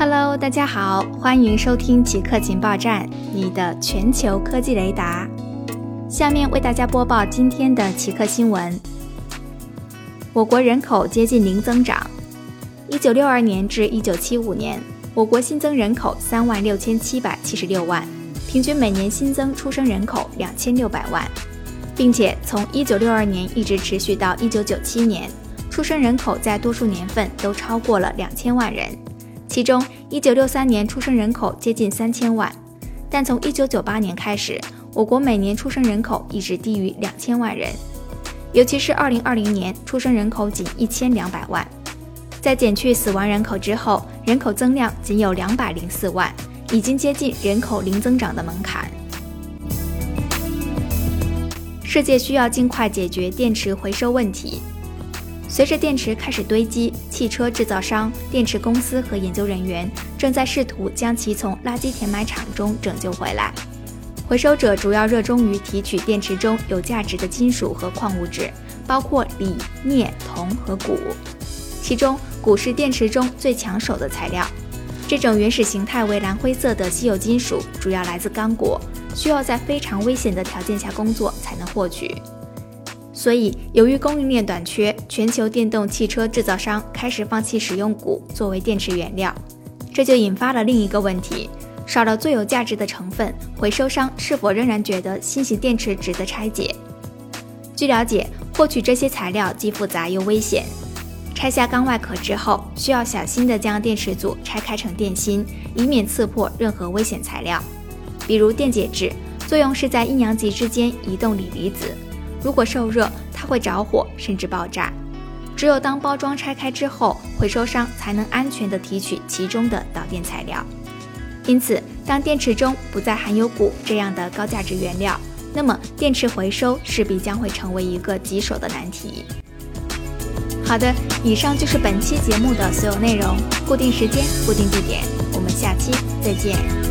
Hello，大家好，欢迎收听极客情报站，你的全球科技雷达。下面为大家播报今天的极客新闻。我国人口接近零增长。一九六二年至一九七五年，我国新增人口三万六千七百七十六万，平均每年新增出生人口两千六百万，并且从一九六二年一直持续到一九九七年，出生人口在多数年份都超过了两千万人。其中，一九六三年出生人口接近三千万，但从一九九八年开始，我国每年出生人口一直低于两千万人，尤其是二零二零年出生人口仅一千两百万，在减去死亡人口之后，人口增量仅有两百零四万，已经接近人口零增长的门槛。世界需要尽快解决电池回收问题。随着电池开始堆积，汽车制造商、电池公司和研究人员正在试图将其从垃圾填埋场中拯救回来。回收者主要热衷于提取电池中有价值的金属和矿物质，包括锂、镍、铜和钴。其中，钴是电池中最抢手的材料。这种原始形态为蓝灰色的稀有金属主要来自刚果，需要在非常危险的条件下工作才能获取。所以，由于供应链短缺，全球电动汽车制造商开始放弃使用钴作为电池原料，这就引发了另一个问题：少了最有价值的成分，回收商是否仍然觉得新型电池值得拆解？据了解，获取这些材料既复杂又危险。拆下钢外壳之后，需要小心地将电池组拆开成电芯，以免刺破任何危险材料，比如电解质，作用是在阴阳极之间移动锂离子。如果受热，它会着火甚至爆炸。只有当包装拆开之后，回收商才能安全地提取其中的导电材料。因此，当电池中不再含有钴这样的高价值原料，那么电池回收势必将会成为一个棘手的难题。好的，以上就是本期节目的所有内容。固定时间，固定地点，我们下期再见。